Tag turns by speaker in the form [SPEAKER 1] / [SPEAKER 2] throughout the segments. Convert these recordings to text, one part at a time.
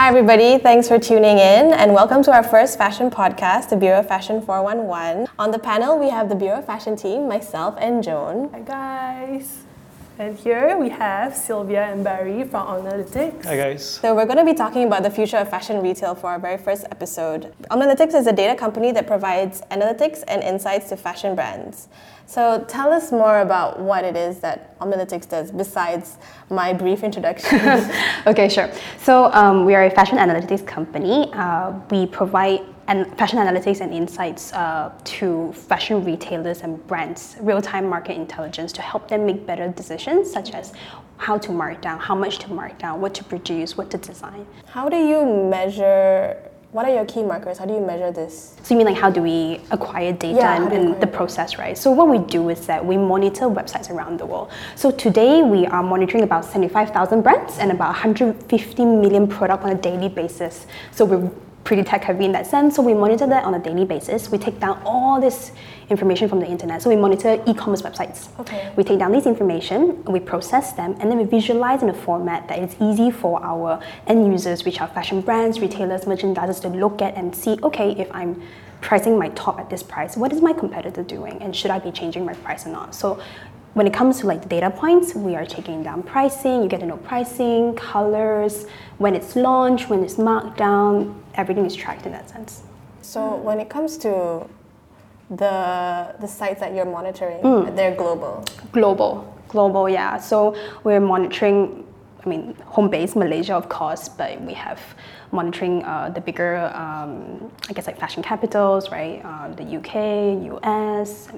[SPEAKER 1] Hi, everybody. Thanks for tuning in, and welcome to our first fashion podcast, the Bureau of Fashion 411. On the panel, we have the Bureau of Fashion team, myself and Joan.
[SPEAKER 2] Hi, guys. And here we have Sylvia and Barry from Omnalytics.
[SPEAKER 3] Hi guys.
[SPEAKER 1] So we're going to be talking about the future of fashion retail for our very first episode. Omnalytics is a data company that provides analytics and insights to fashion brands. So tell us more about what it is that Omnalytics does besides my brief introduction.
[SPEAKER 4] okay, sure. So um, we are a fashion analytics company. Uh, we provide and fashion analytics and insights uh, to fashion retailers and brands, real-time market intelligence to help them make better decisions, such as how to mark down, how much to mark down, what to produce, what to design.
[SPEAKER 1] How do you measure? What are your key markers? How do you measure this?
[SPEAKER 4] So you mean like how do we acquire data
[SPEAKER 1] Yeah,
[SPEAKER 4] and, and
[SPEAKER 1] acquire
[SPEAKER 4] the process, right? So what we do is that we monitor websites around the world. So today we are monitoring about 75,000 brands and about 150 million products on a daily basis. So we're pretty tech heavy in that sense. So we monitor that on a daily basis. We take down all this information from the internet. So we monitor e-commerce websites.
[SPEAKER 1] Okay.
[SPEAKER 4] We take down this information, we process them, and then we visualize in a format that is easy for our end users, which are fashion brands, retailers, merchandisers, to look at and see, okay, if I'm pricing my top at this price, what is my competitor doing? And should I be changing my price or not? So when it comes to like the data points, we are taking down pricing, you get to know pricing, colors, when it's launched, when it's marked down, everything is tracked in that sense.
[SPEAKER 1] So when it comes to the the sites that you're monitoring,
[SPEAKER 4] Mm.
[SPEAKER 1] they're global.
[SPEAKER 4] Global, global, yeah. So we're monitoring, I mean, home base Malaysia, of course, but we have monitoring uh, the bigger, um, I guess, like fashion capitals, right? Uh, the UK, US,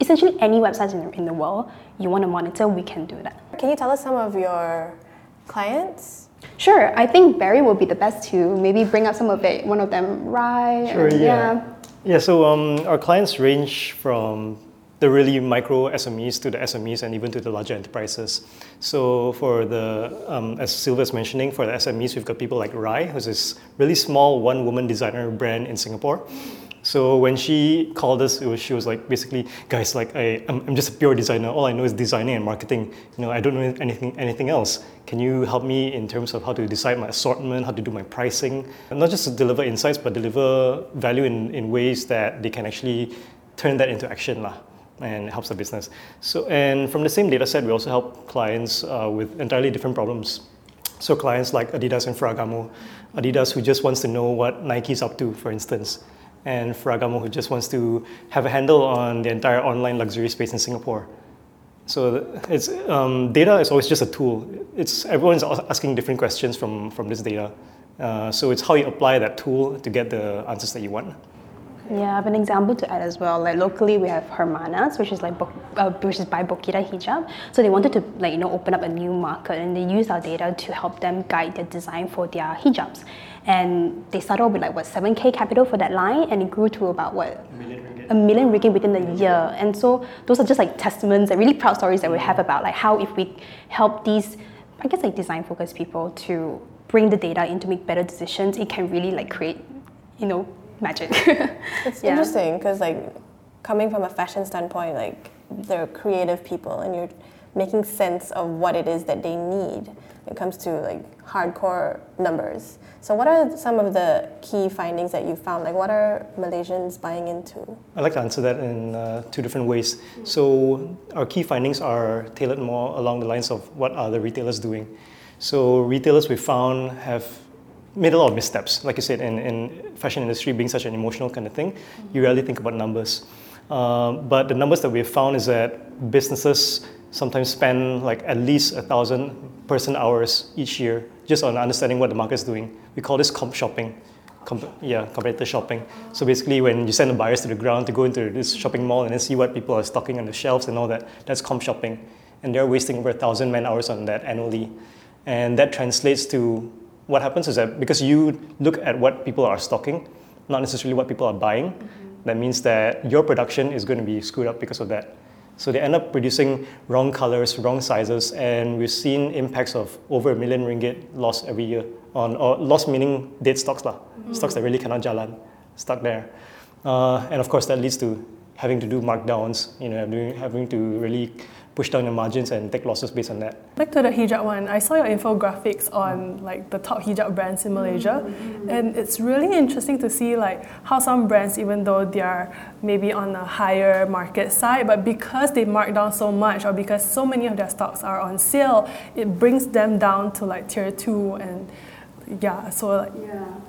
[SPEAKER 4] essentially any websites in, in the world you want to monitor, we can do that.
[SPEAKER 1] Can you tell us some of your clients?
[SPEAKER 4] Sure, I think Barry will be the best to maybe bring up some of it. One of them, Rai.
[SPEAKER 3] Sure,
[SPEAKER 4] and-
[SPEAKER 3] yeah. Yeah, so um, our clients range from the really micro SMEs to the SMEs and even to the larger enterprises. So for the, um, as Sylvia's mentioning, for the SMEs, we've got people like Rai, who's this really small one-woman designer brand in Singapore. So when she called us, was, she was like, basically, guys, like I, I'm, I'm just a pure designer. All I know is designing and marketing. You know, I don't know anything, anything else. Can you help me in terms of how to decide my assortment, how to do my pricing, and not just to deliver insights, but deliver value in, in ways that they can actually turn that into action, lah, and helps the business. So, and from the same data set, we also help clients uh, with entirely different problems. So clients like Adidas and Ferragamo, Adidas who just wants to know what Nike's up to, for instance, and Ferragamo who just wants to have a handle on the entire online luxury space in Singapore. So it's um, data is always just a tool. It's everyone's asking different questions from from this data. Uh, so it's how you apply that tool to get the answers that you want.
[SPEAKER 4] Yeah, I have an example to add as well. Like locally, we have Hermanas, which is like uh, which is by Bokitta Hijab. So they wanted to like you know open up a new market, and they used our data to help them guide their design for their hijabs. And they started off with like what 7k capital for that line, and it grew to about what a million ringgit within a year. And so those are just like testaments and really proud stories that we have mm-hmm. about like how if we help these, I guess like design focused people to bring the data in to make better decisions, it can really like create, you know, magic.
[SPEAKER 1] It's
[SPEAKER 4] Yeah.
[SPEAKER 1] interesting because like coming from a fashion standpoint, like they're creative people and you're making sense of what it is that they need when it comes to like hardcore numbers. So what are some of the key findings that you found? Like what are Malaysians buying into?
[SPEAKER 3] I'd like to answer that in uh, two different ways. So our key findings are tailored more along the lines of what are the retailers doing. So retailers we found have made a lot of missteps. Like you said, in, in fashion industry being such an emotional kind of thing, you rarely think about numbers. Um, but the numbers that we've found is that businesses sometimes spend like at least a thousand person hours each year just on understanding what the market is doing. We call this comp shopping. Comp- yeah, competitor shopping. So basically, when you send the buyers to the ground to go into this shopping mall and then see what people are stocking on the shelves and all that, that's comp shopping. And they're wasting over a thousand man hours on that annually. And that translates to what happens is that because you look at what people are stocking, not necessarily what people are buying, mm-hmm. that means that your production is going to be screwed up because of that. So they end up producing wrong colors, wrong sizes, and we've seen impacts of over a million ringgit lost every year on, or lost meaning dead stocks, lah, stocks that really cannot jalan, stuck there. Uh, and of course, that leads to having to do markdowns, you know, having, having to really push down your margins and take losses based on that.
[SPEAKER 2] Back to the hijab one, I saw your infographics on like the top hijab brands in Malaysia, mm-hmm. and it's really interesting to see like how some brands, even though they are maybe on a higher market side, but because they mark down so much or because so many of their stocks are on sale, it brings them down to like tier two and yeah, so like,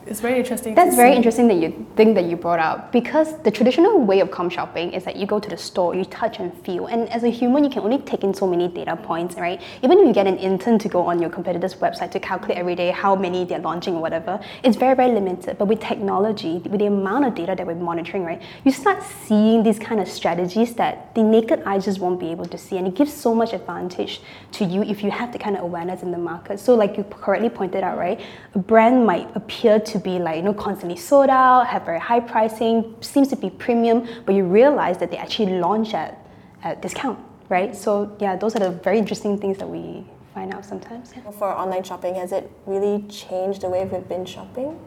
[SPEAKER 2] it's very interesting.
[SPEAKER 4] That's very
[SPEAKER 2] see.
[SPEAKER 4] interesting that you think that you brought up because the traditional way of comp shopping is that you go to the store, you touch and feel, and as a human, you can only take in so many data points, right? Even if you get an intern to go on your competitor's website to calculate every day how many they're launching or whatever, it's very very limited. But with technology, with the amount of data that we're monitoring, right, you start seeing these kind of strategies that the naked eye just won't be able to see, and it gives so much advantage to you if you have the kind of awareness in the market. So, like you correctly pointed out, right, a brand might appear to be like you know constantly sold out, have very high pricing, seems to be premium, but you realize that they actually launch at at discount, right? So yeah, those are the very interesting things that we find out sometimes. Yeah.
[SPEAKER 1] For online shopping, has it really changed the way we've been shopping?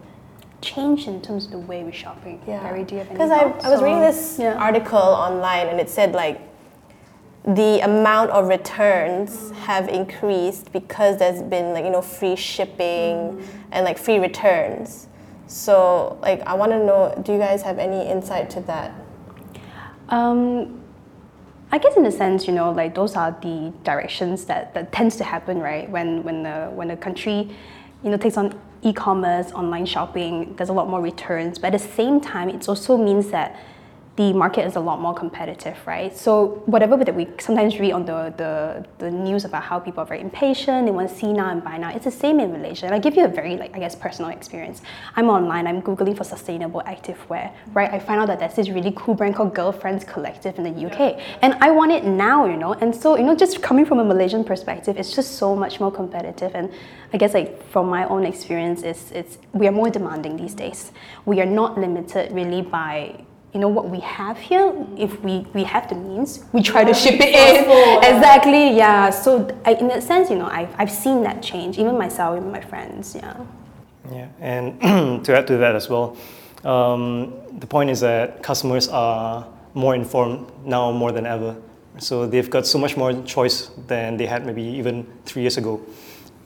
[SPEAKER 4] Change in terms of the way we're shopping. Barry, do you have any
[SPEAKER 1] Because I, I was reading this
[SPEAKER 4] Yeah.
[SPEAKER 1] article online and it said like the amount of returns have increased because there's been like you know free shipping and like free returns. So like I want to know, do you guys have any insight to that?
[SPEAKER 4] Um, I guess in a sense, you know, like those are the directions that, that tends to happen, right? When when the when the country, you know, takes on e-commerce, online shopping, there's a lot more returns. But at the same time, it also means that the market is a lot more competitive, right? So whatever that we sometimes read on the, the, the news about how people are very impatient, they want to see now and buy now, it's the same in Malaysia. And I'll give you a very, like, I guess, personal experience. I'm online, I'm Googling for sustainable activewear, right? I find out that there's this really cool brand called Girlfriends Collective in the UK. And I want it now, you know? And so, you know, just coming from a Malaysian perspective, it's just so much more competitive. And I guess, like, from my own experience, it's, it's we are more demanding these days. We are not limited really by you know what we have here if we we have the means we try to ship it in exactly yeah so I, in that sense you know I've, I've seen that change even myself even my friends yeah
[SPEAKER 3] Yeah, and to add to that as well, um, the point is that customers are more informed now more than ever. So they've got so much more choice than they had maybe even three years ago.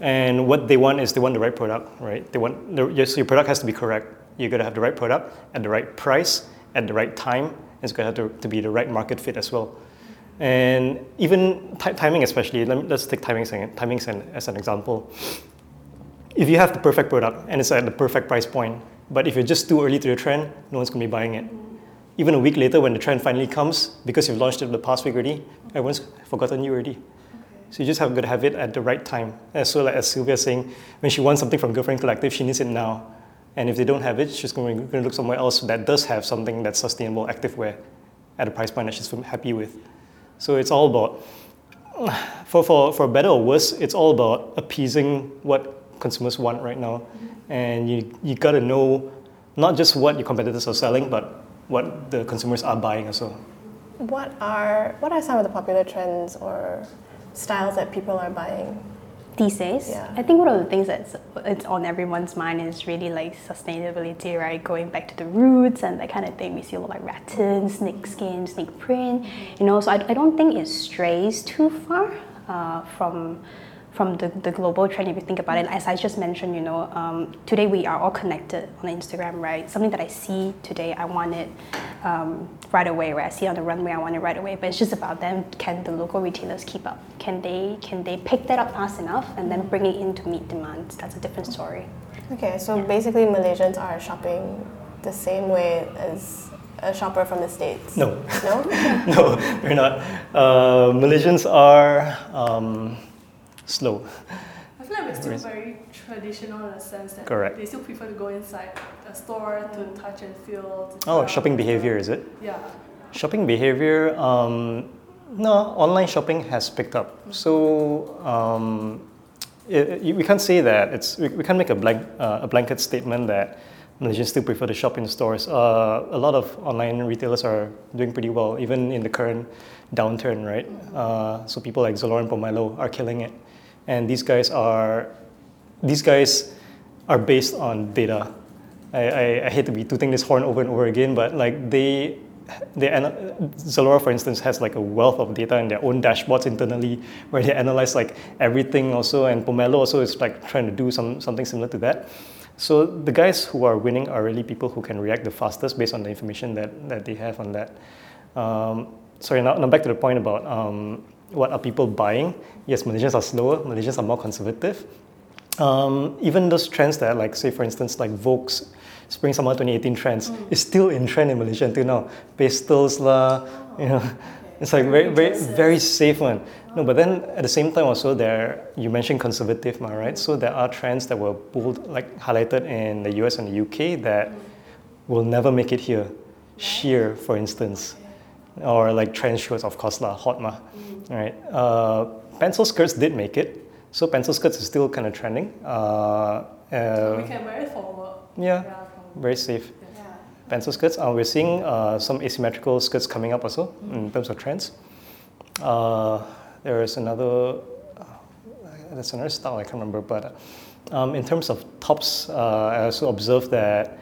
[SPEAKER 3] And what they want is they want the right product, right? They want the, yes, your product has to be correct. You got to have the right product at the right price at the right time. It's got to, to be the right market fit as well. And even ti- timing, especially. Let me, let's take timing as an- timing as an, example if you have the perfect product and it's at the perfect price point, but if you're just too early to the trend, no one's going to be buying it. Even a week later, when the trend finally comes, because you've launched it the past week already, everyone's forgotten you already. So you just have to have it at the right time. And so, like as Sylvia saying, when she wants something from Girlfriend Collective, she needs it now. And if they don't have it, she's going to, look somewhere else that does have something that's sustainable activewear at a price point that she's happy with. So it's all about for, for, for better or worse, it's all about appeasing what consumers want right now. Mm-hmm. And you, you got to know not just what your competitors are selling, but what the consumers are buying as well.
[SPEAKER 1] What are what are some of the popular trends or styles that people are buying?
[SPEAKER 4] These days
[SPEAKER 1] Yeah.
[SPEAKER 4] i think one of the things that's it's on everyone's mind is really like sustainability right? Going back to the roots and that kind of thing. We see a lot like rattan snake skin snake print. You know so i, I don't think it strays too far uh, from from the, the global trend if you think about it as i just mentioned you know um, today we are all connected on instagram right something that i see today i want it um, right away right i see it on the runway i want it right away but it's just about them can the local retailers keep up can they can they pick that up fast enough and then bring it in to meet demand that's a different story
[SPEAKER 1] Okay, so basically Malaysians are shopping the same way as a shopper from the States.
[SPEAKER 3] No.
[SPEAKER 1] No?
[SPEAKER 3] no, we're not. Uh, Malaysians are um, slow.
[SPEAKER 2] I feel like we're still very traditional in the sense that
[SPEAKER 3] Correct.
[SPEAKER 2] they still prefer to go inside a store to touch and feel.
[SPEAKER 3] Oh, shopping behavior, is it?
[SPEAKER 2] Yeah.
[SPEAKER 3] Shopping behavior, um, no, online shopping has picked up. So um, it, it- we can't say that it's we, we can't make a blank uh, a blanket statement that Malaysians still prefer to shop in stores. Uh, a lot of online retailers are doing pretty well, even in the current downturn, right? Uh, so people like Zalora and Pomelo are killing it, and these guys are these guys are based on data. I, I, I hate to be tooting this horn over and over again, but like they they Zalora, for instance, has like a wealth of data in their own dashboards internally where they analyze like everything also, and Pomelo also is like trying to do some something similar to that. So the guys who are winning are really people who can react the fastest based on the information that, that they have on that. Um, sorry, now, now back to the point about um, what are people buying. Yes, Malaysians are slower, Malaysians are more conservative. Um, even those trends that, like, say, for instance, like Vogue's Spring Summer 2018 trends mm. is still in trend in Malaysia until now. Pastels lah, you know, it's like very, very, very safe one. No, but then at the same time also there, you mentioned conservative, right? So there are trends that were pulled, like highlighted in the US and the UK that will never make it here. Sheer, for instance, or like trench shorts, of course lah, hot ma, right? Uh, pencil skirts did make it, so pencil skirts is still kind of trending. Uh,
[SPEAKER 2] uh, we can wear it for work.
[SPEAKER 3] Yeah, yeah very safe. Yeah. Pencil skirts. Uh, we're seeing uh, some asymmetrical skirts coming up also mm-hmm. in terms of trends. Uh, there is another. Uh, there's another style I can't remember, but um, in terms of tops, uh, I also observed that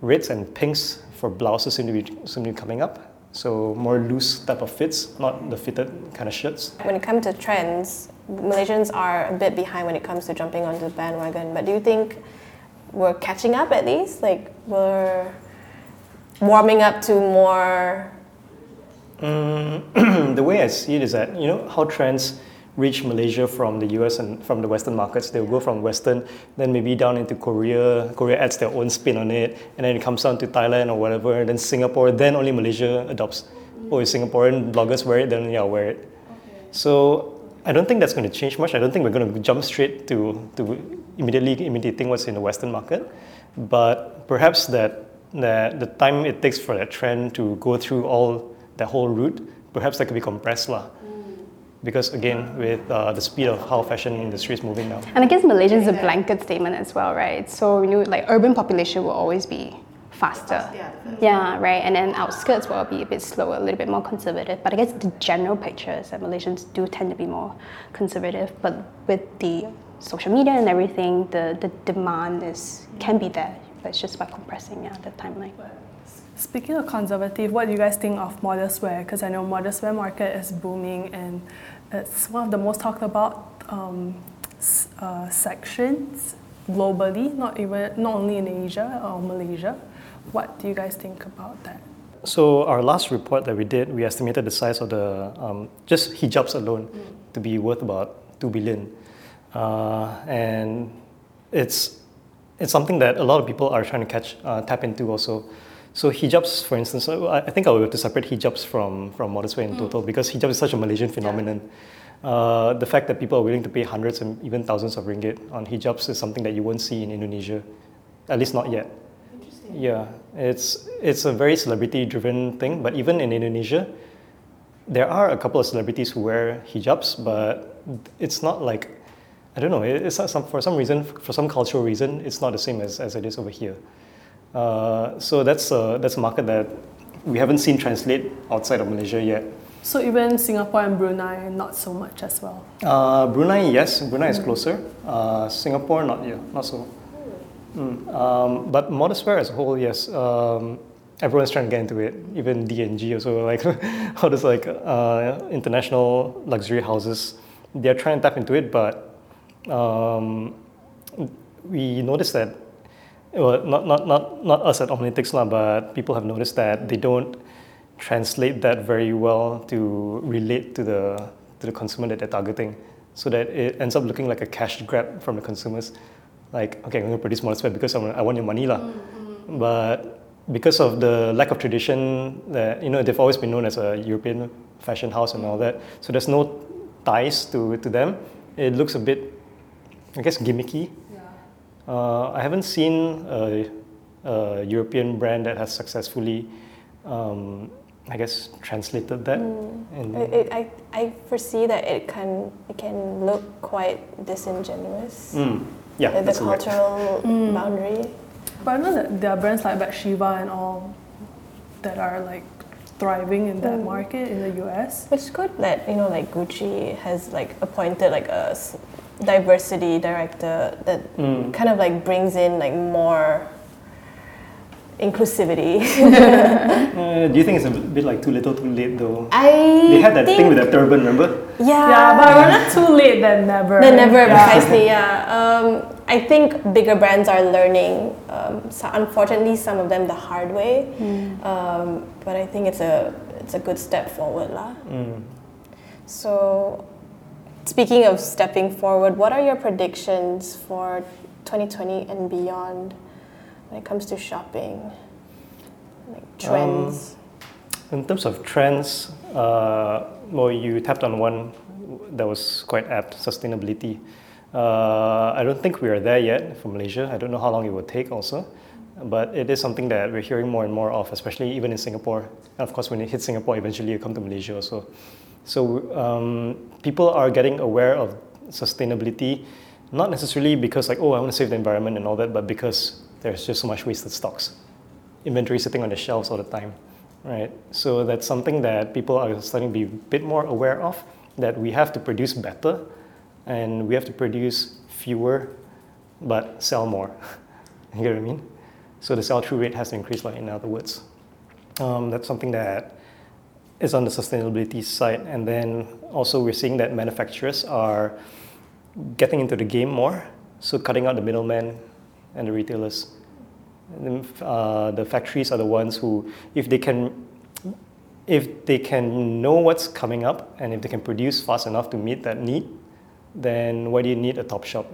[SPEAKER 3] reds and pinks for blouses seem to be seem to be coming up. So more loose type of fits, not the fitted kind of shirts.
[SPEAKER 1] When it comes to trends, Malaysians are a bit behind when it comes to jumping onto the bandwagon. But do you think we're catching up at least? Like we're warming up to more.
[SPEAKER 3] Mm, the way I see it is that you know how trends reach Malaysia from the US and from the Western markets. They'll go from Western, then maybe down into Korea. Korea adds their own spin on it, and then it comes down to Thailand or whatever, and then Singapore. Then only Malaysia adopts. Oh, if Singaporean bloggers wear it, then yeah, I'll wear it. Okay. So I don't think that's going to change much. I don't think we're going to jump straight to, to immediately imitating what's in the Western market. But perhaps that, that the time it takes for that trend to go through all that whole route, perhaps that could be compressed. Lah because again with uh, the speed of how fashion industry is moving now.
[SPEAKER 4] And i guess malaysia is a blanket statement as well right? So you know like urban population will always be faster. Yeah, yeah right. And then outskirts will be a bit slower a little bit more conservative. But i guess the general picture is that malaysians do tend to be more conservative. But with the social media and everything the, the demand is can be there. But it's just by compressing yeah, the timeline.
[SPEAKER 2] Speaking of conservative, what do you guys think of modest wear? Because I know modest wear market is booming and it's one of the most talked about um, uh, sections globally, not even not only in Asia or Malaysia. What do you guys think about that?
[SPEAKER 3] So our last report that we did, we estimated the size of the um, just hijabs alone mm. to be worth about two billion, uh, and it's it's something that a lot of people are trying to catch uh, tap into also. So hijabs, for instance, I think I would have to separate hijabs from, from modest wear in mm. total because hijab is such a Malaysian phenomenon. Yeah. Uh, the fact that people are willing to pay hundreds and even thousands of ringgit on hijabs is something that you won't see in Indonesia, at least not yet.
[SPEAKER 1] Interesting.
[SPEAKER 3] Yeah, it's, it's a very celebrity-driven thing, but even in Indonesia, there are a couple of celebrities who wear hijabs, but it's not like, I don't know, it's not some, for some reason, for some cultural reason, it's not the same as, as it is over here. Uh, so that's a, that's a market that we haven't seen translate outside of Malaysia yet.
[SPEAKER 2] So even Singapore and Brunei, not so much as well.
[SPEAKER 3] Uh, Brunei, yes, Brunei is closer. Uh, Singapore, not yet, not so. Mm. Um, but modest wear as a whole, yes. Um, everyone's trying to get into it. Even D&G also, like all those like uh, international luxury houses, they're trying to tap into it. But um, we noticed that well, not, not, not, not us at Omnalytics, but people have noticed that they don't translate that very well to relate to the, to the consumer that they're targeting. So that it ends up looking like a cash grab from the consumers. Like, okay, I'm going to produce more sweat because I want your money. Lah. Mm-hmm. But because of the lack of tradition, that you know, they've always been known as a European fashion house and all that. So there's no ties to, to them. It looks a bit, I guess, gimmicky uh, I haven't seen a, a, European brand that has successfully, um, I guess, translated that.
[SPEAKER 1] Mm. It, I, I foresee that it can it can look quite disingenuous.
[SPEAKER 3] Mm. Yeah,
[SPEAKER 1] the, the cultural mm. boundary.
[SPEAKER 2] But I know that there are brands like Bathsheba and all that are like thriving in that mm. market in the US.
[SPEAKER 1] It's good that you know like Gucci has like appointed like a diversity director that mm. kind of like brings in like more inclusivity.
[SPEAKER 3] Uh, do you think it's a bit like too little, too late though?
[SPEAKER 1] I
[SPEAKER 3] They had that
[SPEAKER 1] think,
[SPEAKER 3] thing with that turban, remember?
[SPEAKER 1] yeah,
[SPEAKER 2] Yeah, but we're not too late than never.
[SPEAKER 1] They never
[SPEAKER 2] Yeah.
[SPEAKER 1] precisely, yeah. Um, I think bigger brands are learning. Um, so unfortunately, some of them the hard way. Um, but I think it's a it's a good step forward, lah.
[SPEAKER 3] Mm.
[SPEAKER 1] So, speaking of stepping forward, what are your predictions for 2020 and beyond when it comes to shopping, like trends?
[SPEAKER 3] In terms of trends, uh, well, you tapped on one that was quite apt sustainability. Uh, I don't think we are there yet for Malaysia. I don't know how long it will take also. But it is something that we're hearing more and more of, especially even in Singapore. And of course, when it hits Singapore, eventually you come to Malaysia also. So um, people are getting aware of sustainability, not necessarily because like, oh, I want to save the environment and all that, but because there's just so much wasted stocks. Inventory sitting on the shelves all the time, right? So that's something that people are starting to be a bit more aware of, that we have to produce better and we have to produce fewer but sell more. you get what I mean? So the sell-through rate has to increase, like in other words. Um, that's something that is on the sustainability side. And then also we're seeing that manufacturers are getting into the game more, so cutting out the middlemen and the retailers. Uh, the factories are the ones who, if they can, if they can know what's coming up and if they can produce fast enough to meet that need, then why do you need a top shop?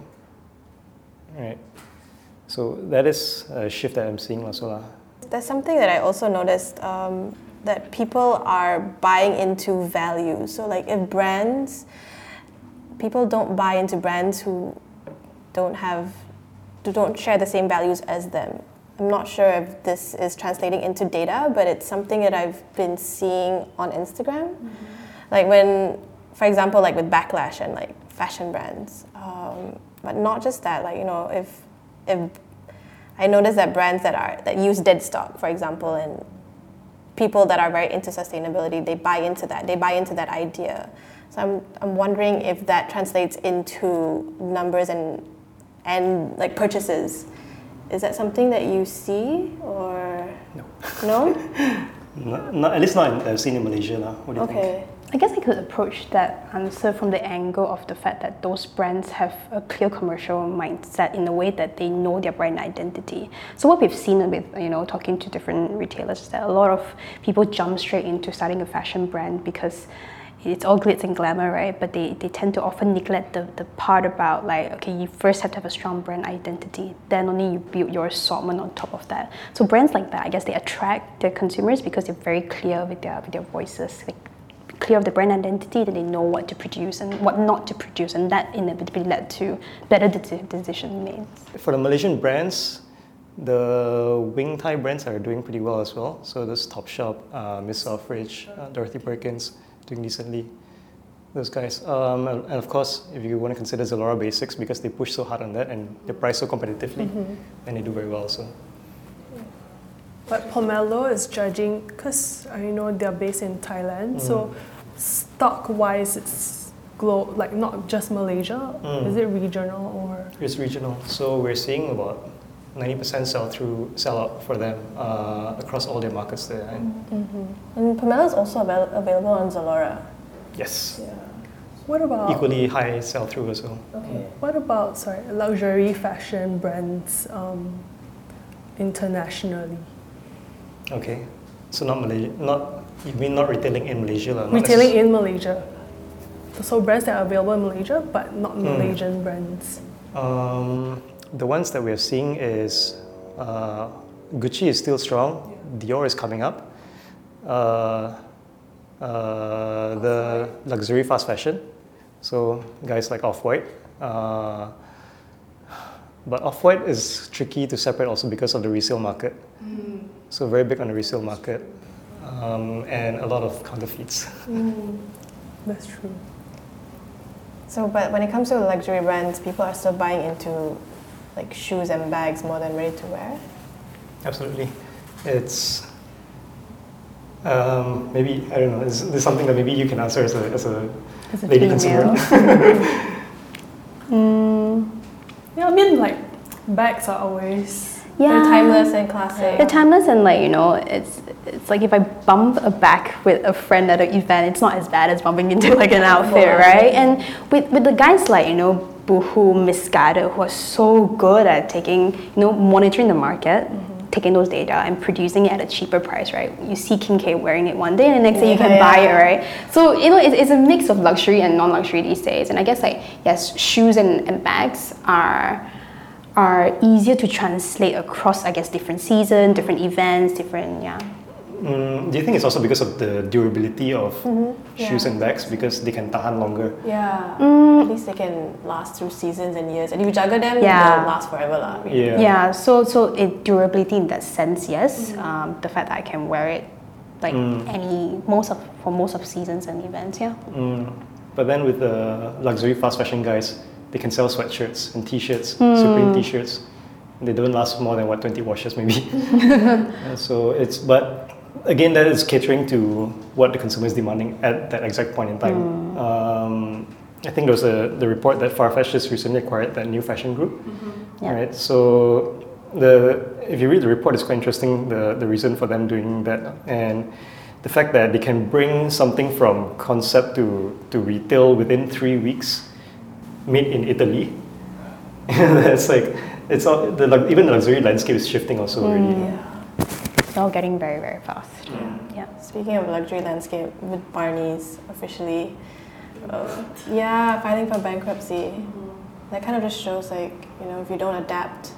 [SPEAKER 3] Right. So that is a shift that I'm seeing also lah.
[SPEAKER 1] There's something that I also noticed um, that people are buying into value. So, like, if brands, people don't buy into brands who don't have, who don't share the same values as them. I'm not sure if this is translating into data, but it's something that I've been seeing on Instagram. Like when, for example, like with backlash and like fashion brands, um, but not just that. Like you know, if if I notice that brands that are that use dead stock, for example, and people that are very into sustainability, they buy into that. They buy into that idea. So I'm I'm wondering if that translates into numbers and and like purchases. Is that something that you see or
[SPEAKER 3] No.
[SPEAKER 1] no?
[SPEAKER 3] Not, not, at least not in, I've seen in Malaysia lah. What do you think?
[SPEAKER 4] I guess I could approach that answer from the angle of the fact that those brands have a clear commercial mindset in a way that they know their brand identity. So what we've seen with you know talking to different retailers is that a lot of people jump straight into starting a fashion brand because it's all glitz and glamour, right? But they, they tend to often neglect the, the part about like, okay, you first have to have a strong brand identity, then only you build your assortment on top of that. So brands like that, I guess they attract their consumers because they're very clear with their with their voices. Like clear of the brand identity, then they know what to produce and what not to produce, and that inevitably led to better de- decision made.
[SPEAKER 3] For the Malaysian brands, the Wing Tai brands are doing pretty well as well. So this Topshop, uh, Miss Selfridge, uh, Dorothy Perkins doing decently. Those guys, um, and and of course, if you want to consider Zalora Basics because they push so hard on that and they price so competitively, and they do very well. So
[SPEAKER 2] But Pomelo is judging because I know they're based in Thailand, so stock wise, it's glo- like not just Malaysia.
[SPEAKER 3] Mm.
[SPEAKER 2] Is it regional or?
[SPEAKER 3] it's regional. So we're seeing about 90% sell through, sell out for them uh, across all their markets there. And
[SPEAKER 1] And Pomelo is also avail- available on Zalora.
[SPEAKER 3] yes,
[SPEAKER 2] What about
[SPEAKER 3] equally high sell through as well.
[SPEAKER 2] Okay. What about sorry luxury fashion brands um, internationally?
[SPEAKER 3] Okay, so not Malaysia, not you mean not retailing in Malaysia, lah? not
[SPEAKER 2] Retailing
[SPEAKER 3] necess-
[SPEAKER 2] in Malaysia. So brands that are available in Malaysia, but not
[SPEAKER 3] Hmm.
[SPEAKER 2] Malaysian brands.
[SPEAKER 3] Um, the ones that we're seeing is uh, Gucci is still strong. Dior is coming up. Uh, uh, the luxury fast fashion, so guys like Off White. Uh, but Off White is tricky to separate also because of the resale market. So very big on the resale market, um, and a lot of counterfeits.
[SPEAKER 2] That's true.
[SPEAKER 1] So, but when it comes to luxury brands, people are still buying into like shoes and bags more than ready to wear.
[SPEAKER 3] Absolutely. It's um, maybe I don't know. Is this something that maybe you can answer as a as a,
[SPEAKER 4] As a
[SPEAKER 3] lady
[SPEAKER 4] female.
[SPEAKER 3] consumer?
[SPEAKER 2] Yeah, I mean like bags are always
[SPEAKER 4] Yeah.
[SPEAKER 1] They're timeless and classic.
[SPEAKER 4] They're timeless and like you know, it's it's like if I bump a back with a friend at an event, it's not as bad as bumping into like an outfit, right? And with with the guys like you know Boohoo, Missguided, who are so good at taking you know monitoring the market. Mm-hmm. Taking those data and producing it at a cheaper price, right? You see Kim K wearing it one day, and the next day you
[SPEAKER 1] Yeah,
[SPEAKER 4] can buy it, right? So you know, it's, it's a mix of luxury and non-luxury these days. And I guess like yes, shoes and, and bags are are easier to translate across, I guess, different seasons, different events, different yeah.
[SPEAKER 3] Mm, do you think it's also because of the durability of shoes
[SPEAKER 1] Mm-hmm. Yeah.
[SPEAKER 3] and bags because they can tahan longer?
[SPEAKER 1] Yeah.
[SPEAKER 4] Mm.
[SPEAKER 1] At least they can last through seasons and years. And if you juggle them,
[SPEAKER 4] Yeah.
[SPEAKER 1] they'll last forever. lah. really.
[SPEAKER 3] Yeah.
[SPEAKER 4] Yeah, so so it durability in that sense, yes. Um, the fact that I can wear it like any most of for most of seasons and events, yeah.
[SPEAKER 3] Mm. But then with the luxury fast fashion guys, they can sell sweatshirts and t-shirts,
[SPEAKER 4] Hmm.
[SPEAKER 3] Supreme t-shirts. They don't last more than what 20 washes maybe. So it's but again that is catering to what the consumer is demanding at that exact point in time.
[SPEAKER 4] Hmm.
[SPEAKER 3] Um, I think there was a the report that Farfetch just recently acquired that new fashion group.
[SPEAKER 4] Yeah.
[SPEAKER 3] Right. So the if you read the report, it's quite interesting the the reason for them doing that and the fact that they can bring something from concept to to retail within three weeks, made in Italy. it's like it's all the lux- even the luxury landscape is shifting also already.
[SPEAKER 1] Yeah.
[SPEAKER 4] It's all getting very, very fast. Yeah. yeah.
[SPEAKER 1] Speaking of luxury landscape, with Barney's officially, uh, yeah, filing for bankruptcy. That kind of just shows like you know if you don't adapt,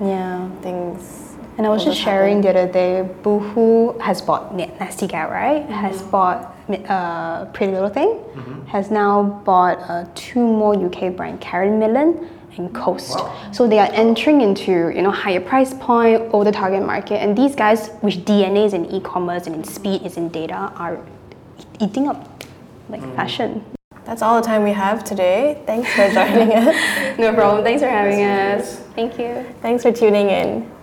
[SPEAKER 4] Yeah.
[SPEAKER 1] things.
[SPEAKER 4] And I was
[SPEAKER 1] will
[SPEAKER 4] just sharing the other day, Boohoo has bought Na- Nasty Gal, right? Has bought uh, Pretty Little Thing, has now bought uh, two more UK brand, Karen Millen and Coast. So they are entering into you know higher price point, older target market, and these guys, which DNA is in e-commerce and in speed is in data, are eating up like fashion.
[SPEAKER 1] That's all the time we have today. Thanks for joining us.
[SPEAKER 4] No problem. Thanks for having us. Thank you.
[SPEAKER 1] Thanks for tuning in.